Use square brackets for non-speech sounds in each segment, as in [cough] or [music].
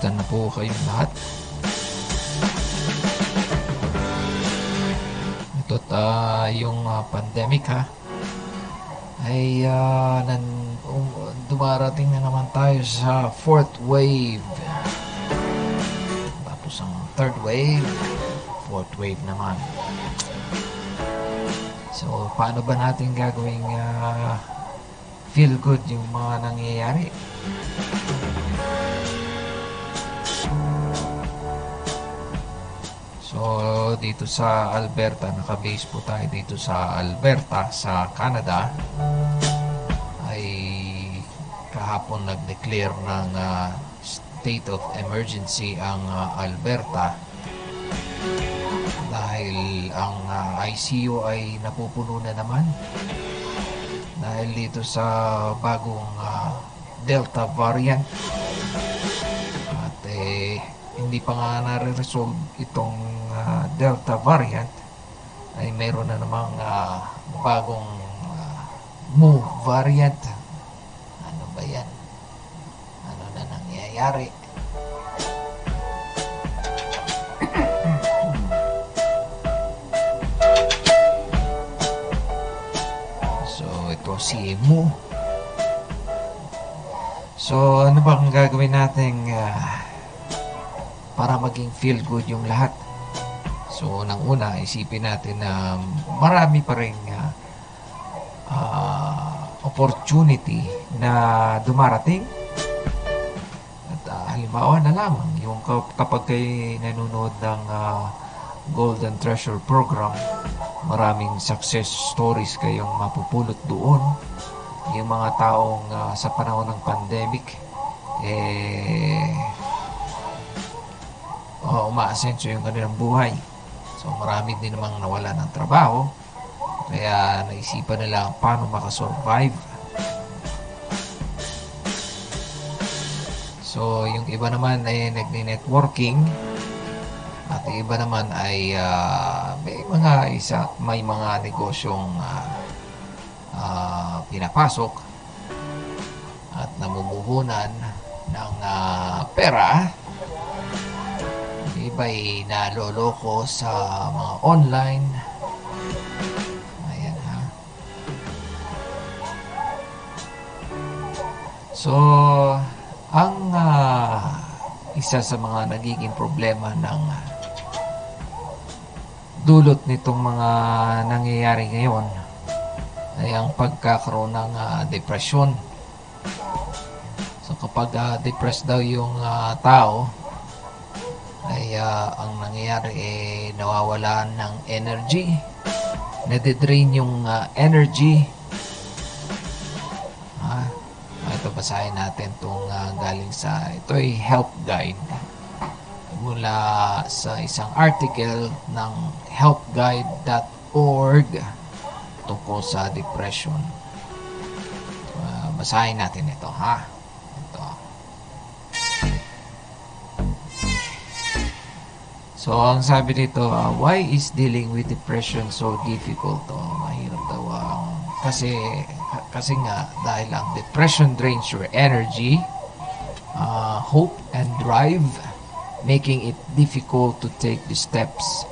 Kumusta na po kayong lahat? Ito't ah, yung ah, pandemic ha ay ah, nan, um, dumarating na naman tayo sa fourth wave. Tapos ang third wave, fourth wave naman. So, paano ba natin gagawing ah, feel good yung mga nangyayari. Dito sa Alberta, nakabase po tayo dito sa Alberta, sa Canada, ay kahapon nag-declare ng ah, state of emergency ang ah, Alberta. Dahil ang ah, ICU ay napupuno na naman. Dahil dito sa bagong ah, Delta variant. At eh, hindi pa nga nare-resolve itong ah, Delta variant ay mayroon na namang ah, bagong ah, Mu variant ano ba yan ano na nangyayari [clears throat] So, ito si Mu. So, ano ba ang gagawin natin para maging feel good yung lahat? So, nang una, isipin natin na marami pa rin ah, ah, opportunity na dumarating. At ah, halimbawa na lamang, yung kap- kapag kayo nanonood ng ah, Golden Treasure Program, maraming success stories kayong mapupulot doon. Yung mga taong ah, sa panahon ng pandemic, eh, uh, umaasenso yung kanilang buhay. So marami din namang nawala ng trabaho. Kaya naisipan nila paano makasurvive. So yung iba naman ay nagni-networking. At yung iba naman ay ah, may mga isa may mga negosyong ah, ah, pinapasok at namumuhunan ng ah, pera iba'y naloloko sa mga online. Ayan ha. So, ang ah, isa sa mga nagiging problema ng dulot nitong mga nangyayari ngayon ay ang pagkakaroon ng ah, depresyon. So kapag ah, depressed daw yung ah, tao, ay ah, ang nangyayari eh nawawalan ng energy. Nadidrain yung ah, energy. Ah, ito basahin natin itong ah, galing sa ito ay help guide. Mula sa isang article ng helpguide.org tungkol sa depression. Ah, basahin natin ito ha So, ang sabi dito, ah, why is dealing with depression so difficult? Oh, mahirap daw ang... kasi, kasi nga, dahil ang depression drains your energy, ah, hope, and drive, making it difficult to take the steps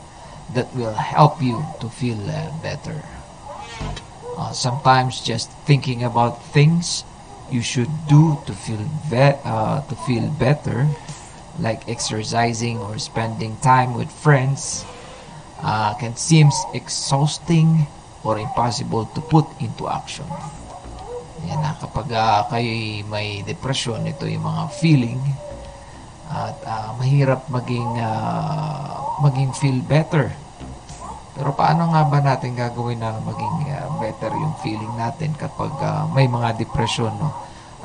that will help you to feel uh, better. Uh, sometimes just thinking about things you should do to feel be- uh, to feel better like exercising or spending time with friends uh, can seem exhausting or impossible to put into action. Yan na, kapag uh, kayo may depression, ito yung mga feeling at ah, mahirap maging ah, maging feel better. Pero paano nga ba natin gagawin na maging ah, better yung feeling natin kapag ah, may mga depression no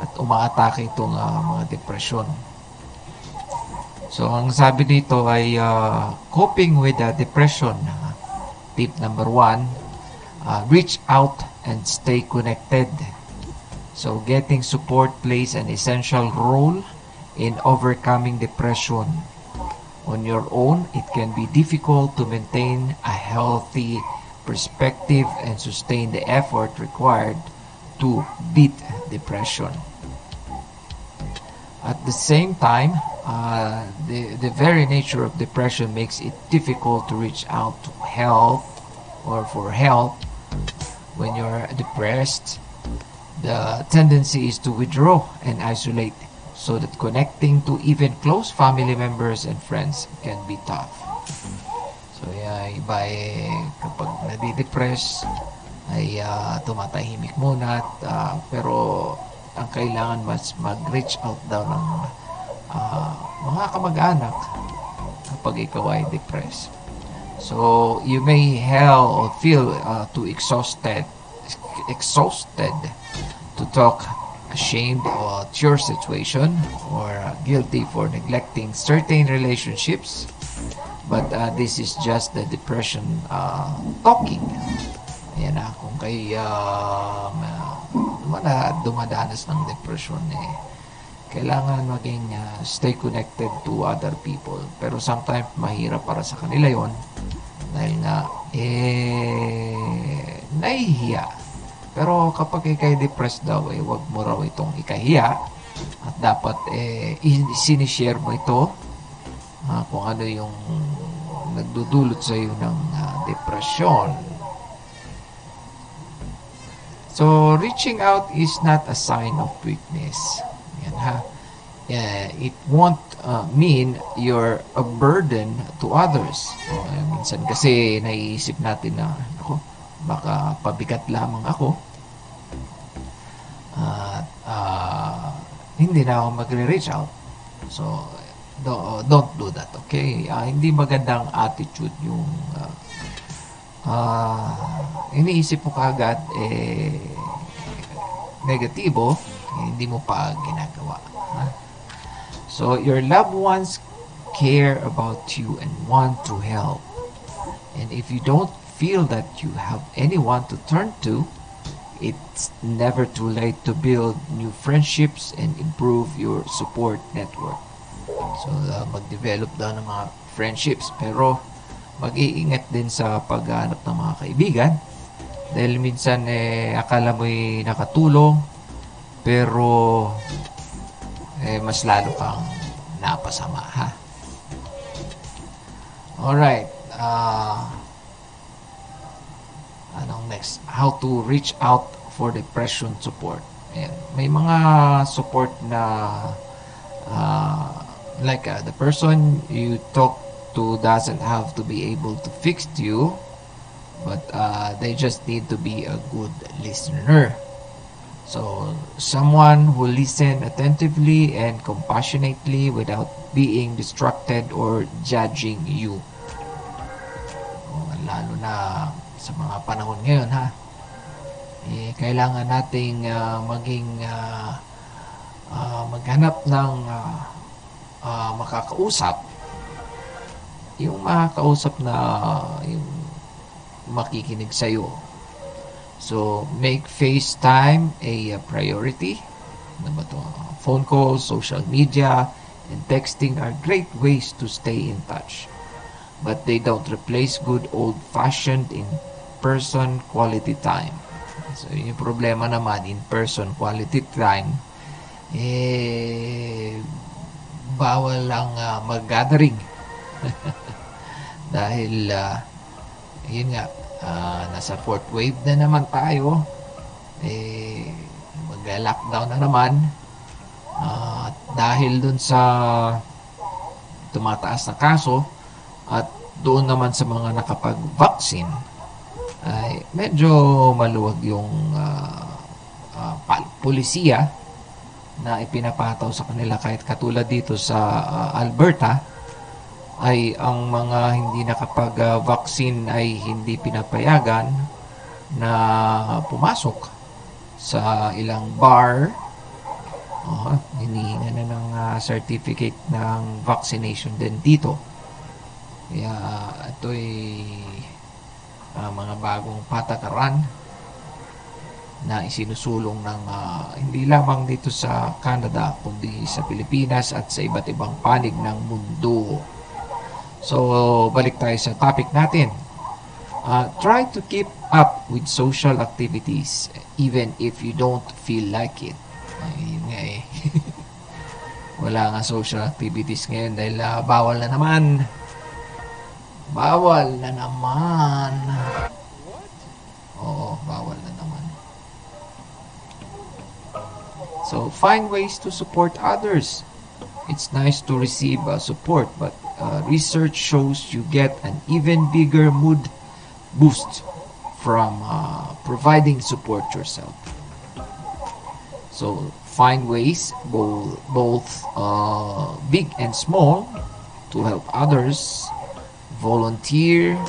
at umaatake itong ah, mga depression. So ang sabi dito ay ah, coping with the depression. Tip number one, ah, reach out and stay connected. So getting support plays an essential role in overcoming depression. On your own, it can be difficult to maintain a healthy perspective and sustain the effort required to beat depression. At the same time, uh, the, the very nature of depression makes it difficult to reach out to help or for help when you're depressed. The tendency is to withdraw and isolate so that connecting to even close family members and friends can be tough. So, yeah, iba eh, kapag nadidepress, ay ah, tumatahimik muna at, ah, pero ang kailangan mas mag-reach out daw ng ah, mga kamag-anak kapag ikaw ay depressed. So, you may hell or feel uh, too exhausted, exhausted to talk, ashamed of your situation, or uh, guilty for neglecting certain relationships. But uh, this is just the depression uh, talking. Ayan na, kung kay uh, na dumadanas ng depression eh, kailangan maging uh, stay connected to other people. Pero sometimes mahirap para sa kanila yon dahil nga eh nahihiya. Pero kapag ikay depressed daw eh wag mo raw itong ikahiya at dapat eh sinishare mo ito ah, kung ano yung nagdudulot sa iyo ng ah, depresyon. So, reaching out is not a sign of weakness. Yan ha. Yeah, it won't uh, mean you're a burden to others. Uh, minsan kasi naiisip natin na, ako, baka pabigat lamang ako. At uh, hindi na ako magre-reach out. So, do, don't do that, okay? Uh, hindi magandang attitude yung uh, uh, iniisip mo kagad eh negatibo, eh, hindi mo pa ginagawa. ha? So, your loved ones care about you and want to help. And if you don't feel that you have anyone to turn to, it's never too late to build new friendships and improve your support network. So, uh, mag-develop daw ng mga friendships. Pero, mag-iingat din sa paghanap ng mga kaibigan. Dahil minsan, eh, akala mo'y nakatulong, pero, eh, mas lalo kang napasama, ha? Alright. Uh, anong next? How to reach out for depression support. Ayan. May mga support na uh, like uh, the person you talk to doesn't have to be able to fix you but uh, they just need to be a good listener. So someone who listen attentively and compassionately without being distracted or judging you. Oh, lalo na sa mga panahon ngayon ha? Eh, kailangan nating ah, maging ah, ah, maghanap ng ah, ah, makakausap yung makakausap na yung makikinig sa'yo. So, make FaceTime a uh, priority. Ano ba to? Phone calls, social media, and texting are great ways to stay in touch. But they don't replace good old-fashioned in-person quality time. So, yung problema naman, in-person quality time, eh, bawal lang uh, mag-gathering. [laughs] Dahil, ah, yun nga, ah, nasa fourth wave na naman tayo. Eh, mag-lockdown na naman. Ah, dahil dun sa tumataas na kaso at doon naman sa mga nakapag-vaccine ay medyo maluwag yung ah, pal- pulisiya na ipinapataw sa kanila kahit katulad dito sa ah, Alberta ay ang mga hindi nakapag-vaccine ay hindi pinapayagan na pumasok sa ilang bar. Oh, hinihinga na ng ah, certificate ng vaccination din dito. Kaya ito'y ah, mga bagong patakaran na isinusulong ng ah, hindi lamang dito sa Canada kundi sa Pilipinas at sa iba't ibang panig ng mundo. So, balik tayo sa topic natin. Uh, try to keep up with social activities even if you don't feel like it. Ay, nga eh. [laughs] Wala nga social activities ngayon dahil ah, bawal na naman. Bawal na naman. Oo, bawal na naman. So, find ways to support others. It's nice to receive uh, support, but uh, research shows you get an even bigger mood boost from uh, providing support yourself. So, find ways, both, both uh, big and small, to help others. Volunteer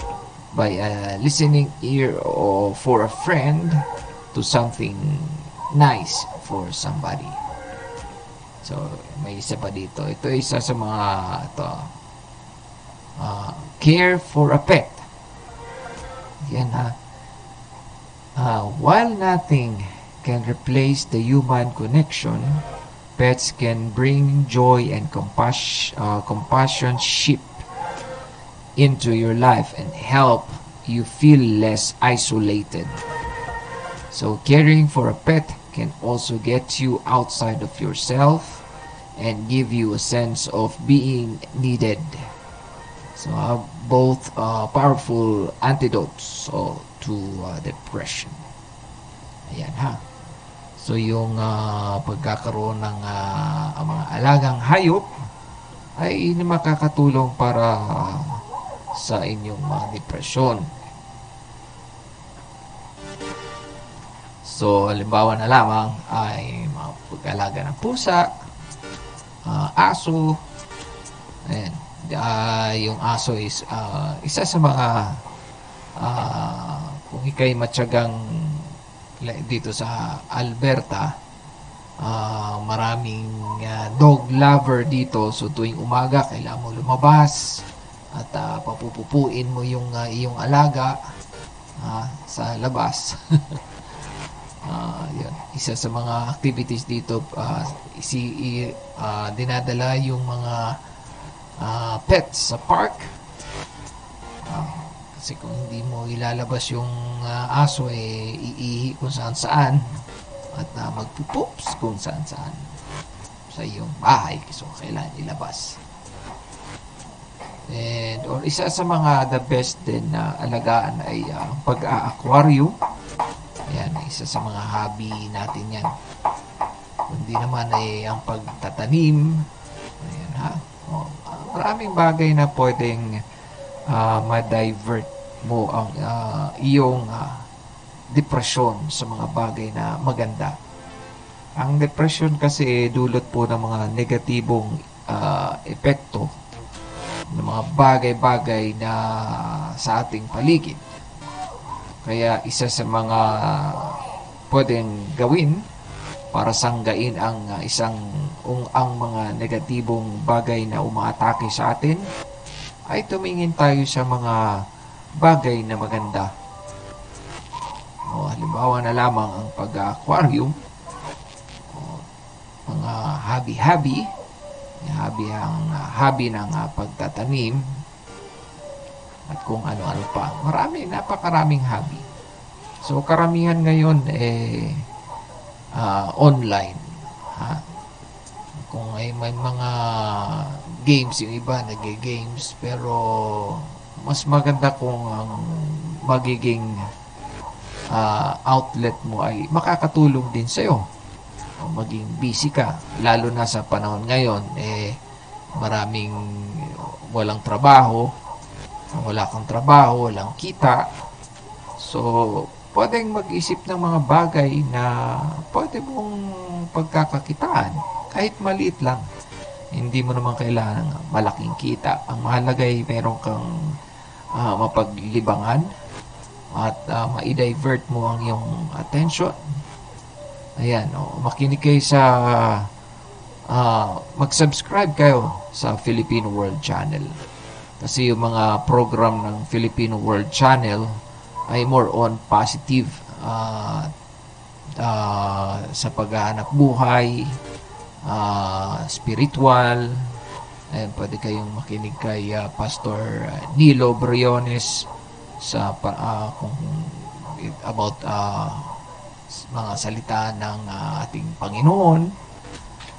by a listening ear or for a friend to something nice for somebody. So, may isa pa dito. Ito isa sa mga ito. Uh, care for a pet. Yan ha. Uh, while nothing can replace the human connection, pets can bring joy and compassion, uh, compassion ship into your life and help you feel less isolated. So caring for a pet can also get you outside of yourself and give you a sense of being needed. So uh, both uh, powerful antidotes uh, to uh, depression. Ayan ha. So yung uh, pagkakaroon ng uh, mga alagang hayop ay makakatulong para sa inyong mga depresyon. So, halimbawa na lamang ay mga pag-alaga ng pusa, uh, aso, ayan, uh, yung aso is uh, isa sa mga uh, kung ikay matyagang dito sa Alberta, uh, maraming uh, dog lover dito. So, tuwing umaga, kailangan mo lumabas at uh, papupupuin mo yung uh, iyong alaga uh, sa labas. uh, [laughs] yun. Isa sa mga activities dito, uh, si, uh, dinadala yung mga uh, pets sa park. Uh, kasi kung hindi mo ilalabas yung uh, aso, eh, iihi kung saan saan at uh, magpupups kung saan saan sa iyong bahay. So, kailangan ilabas. And, or isa sa mga the best din na alagaan ay uh, pag-aquarium. Ayan, isa sa mga hobby natin yan. Kundi naman ay ang pagtatanim. Maraming bagay na pwedeng uh, ma-divert mo ang uh, iyong uh, depresyon sa mga bagay na maganda. Ang depression kasi dulot po ng mga negatibong uh, epekto ng mga bagay-bagay na sa ating paligid. Kaya isa sa mga pwedeng gawin para sanggain ang isang ung, ang mga negatibong bagay na umaatake sa atin ay tumingin tayo sa mga bagay na maganda. O, halimbawa na lamang ang pag-aquarium, mga hobby-hobby, hobby ang uh, hobby ng uh, pagtatanim, at kung ano-ano pa. Marami, napakaraming hobby. So, karamihan ngayon eh uh, online. Ha? Kung ay may mga games, yung iba nag-games, pero mas maganda kung ang magiging uh, outlet mo ay makakatulong din sa'yo. O maging busy ka. Lalo na sa panahon ngayon, eh, maraming walang trabaho, wala kang trabaho, walang kita. So, pwedeng mag-isip ng mga bagay na pwede mong pagkakakitaan. Kahit maliit lang. Hindi mo naman kailangan malaking kita. Ang mahalaga ay meron kang uh, mapaglibangan o at uh, ma-divert mo ang iyong attention. Ayan, oh, makinig kayo sa uh, mag-subscribe kayo sa Filipino World Channel. Kasi yung mga program ng Filipino World Channel ay more on positive uh, uh, sa paghahanap buhay, uh, spiritual. Ayan, pwede kayong makinig kay uh, Pastor Nilo Briones sa uh, kung about uh, mga salita ng uh, ating Panginoon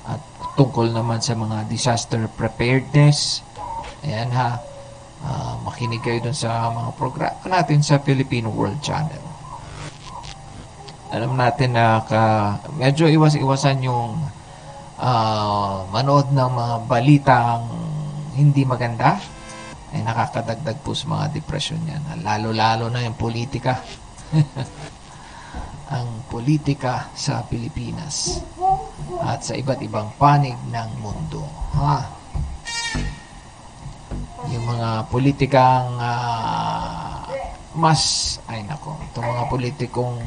at tungkol naman sa mga disaster preparedness. Ayan ha. Uh, makinig kayo dun sa mga programa natin sa Filipino World Channel. Alam natin na ka, medyo iwas-iwasan yung uh, manood ng mga balitang hindi maganda ay nakakadagdag po sa mga depression yan. Lalo-lalo na yung politika. [laughs] ang politika sa Pilipinas at sa iba't ibang panig ng mundo. Ha? Yung mga politikang uh, mas, ay nako, itong mga politikong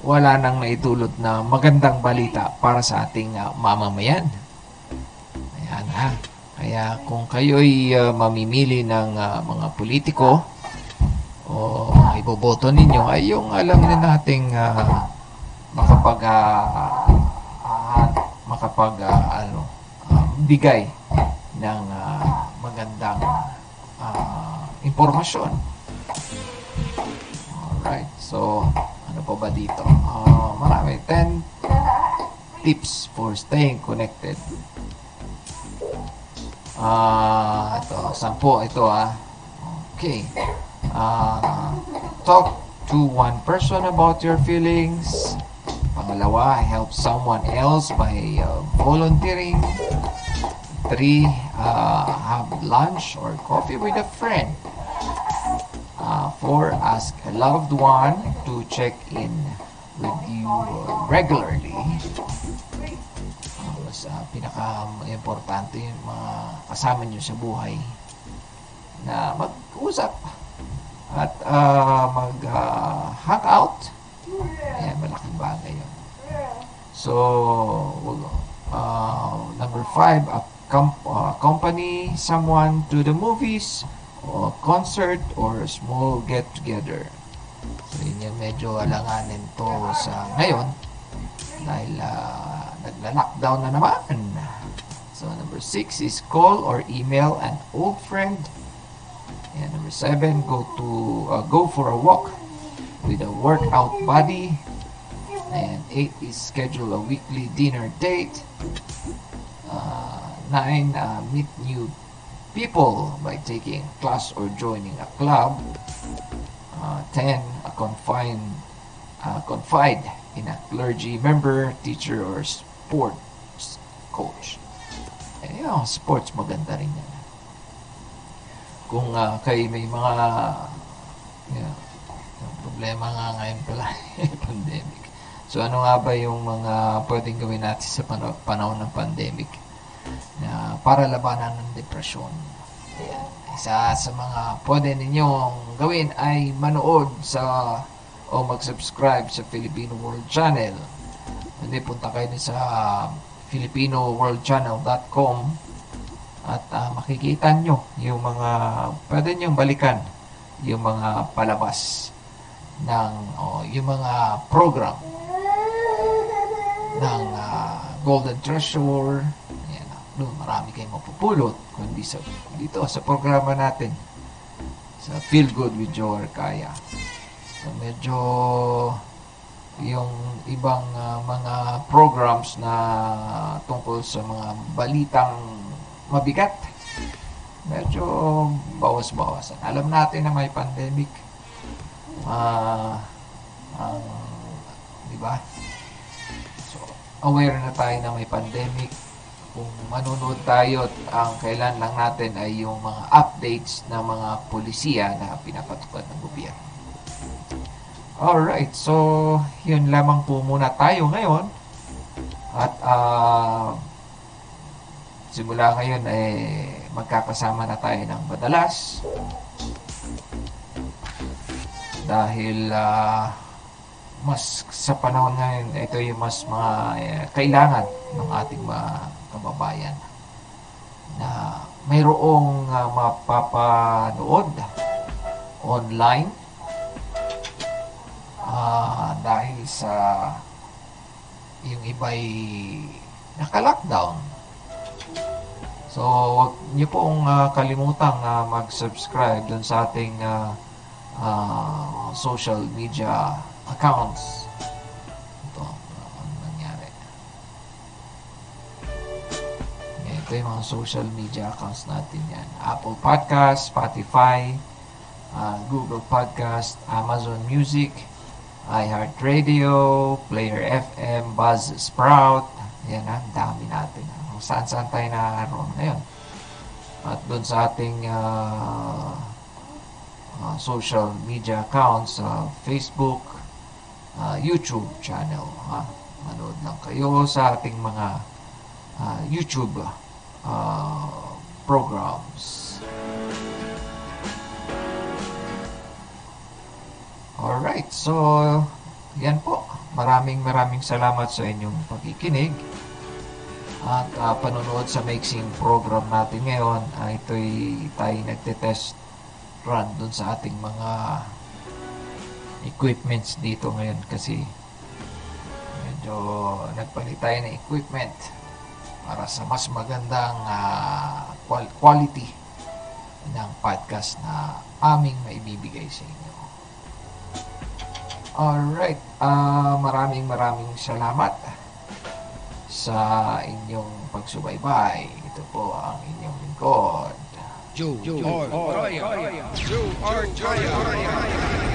wala nang naitulot na magandang balita para sa ating uh, mamamayan. Ayan ha. Kaya kung kayo'y uh, mamimili ng uh, mga politiko o iboboto ninyo ay yung alam na nating uh, makapag uh, uh, makapag uh, ano uh, bigay ng uh, magandang uh, impormasyon. Alright. So, ano pa ba dito? Uh, marami. 10 tips for staying connected Ah, uh, ito, sampo ito ah. Okay. Uh, talk to one person about your feelings. Pangalawa, help someone else by uh, volunteering. Three, uh, have lunch or coffee with a friend. Uh, four, ask a loved one to check in with you regularly mas uh, pinaka-importante yung mga kasama nyo sa buhay na mag-usap at uh, mag-hang uh, out. Ayan, malaking bagay yun. So, uh, number five, a com- uh, accompany someone to the movies or concert or small get-together. Yung medyo alanganin to sa ngayon dahil uh, nagla-lockdown na naman. So, number six is call or email an old friend. And number seven, go to uh, go for a walk with a workout buddy. And eight is schedule a weekly dinner date. Uh, nine, uh, meet new people by taking class or joining a club. Uh, ten, a confine, uh, confide in a clergy member, teacher, or sports coach. Eh, yung sports maganda rin yan. Kung uh, kayo may mga yeah, problema nga ngayon pala, [laughs] pandemic. So ano nga ba yung mga pwedeng gawin natin sa pan- panahon ng pandemic na para labanan ng depresyon? Isa sa mga pwede ninyong gawin ay manood sa o mag-subscribe sa Filipino World Channel hindi, punta kayo sa filipinoworldchannel.com at uh, makikita nyo yung mga, pwede nyo balikan yung mga palabas ng, o yung mga program ng uh, Golden Treasure. No, marami kayong mapupulot kundi sa, dito sa programa natin sa Feel Good with Joe Arcaya. So, medyo yung ibang uh, mga programs na tungkol sa mga balitang mabigat medyo bawas-bawasan. Alam natin na may pandemic. Uh, ang, di ba? So, aware na tayo na may pandemic. Kung manonood tayo, ang kailan lang natin ay yung mga updates ng mga polisiya na pinapatupad ng gobyerno. Alright, so yun lamang po muna tayo ngayon. At uh, simula ngayon eh magkakasama na tayo ng madalas. dahil ah, mas sa panahon ngayon ito yung mas mga eh, kailangan ng ating mga kababayan na mayroong ah, mapapanood online ah, dahil sa yung iba'y naka-lockdown. So, wag niyo pong ah, kalimutang ah, mag-subscribe dun sa ating ah, ah, social media accounts. Ito yung mga social media accounts natin yan. Apple Podcast, Spotify, ah, Google Podcast, Amazon Music, iHeartRadio, Player FM, Buzz Sprout. Yan ang dami natin. Kung saan-saan tayo naroon ngayon. At doon sa ating ah, ah, social media accounts sa Facebook, ah, YouTube channel. Ha? Manood lang kayo sa ating mga ah, YouTube ah, programs. Alright, so yan po. Maraming maraming salamat sa inyong pagkikinig at ah, panonood sa mixing program natin ngayon. Uh, ito'y tayo nagte-test run dun sa ating mga equipments dito ngayon kasi medyo nagpalit tayo ng equipment para sa mas magandang qual- quality ng podcast na aming maibibigay sa inyo. Alright, ah maraming maraming salamat sa inyong pagsubaybay. Ito po ang inyong lingkod. Joe, Joe, Joe, Joe, Joe, Joe, Joe,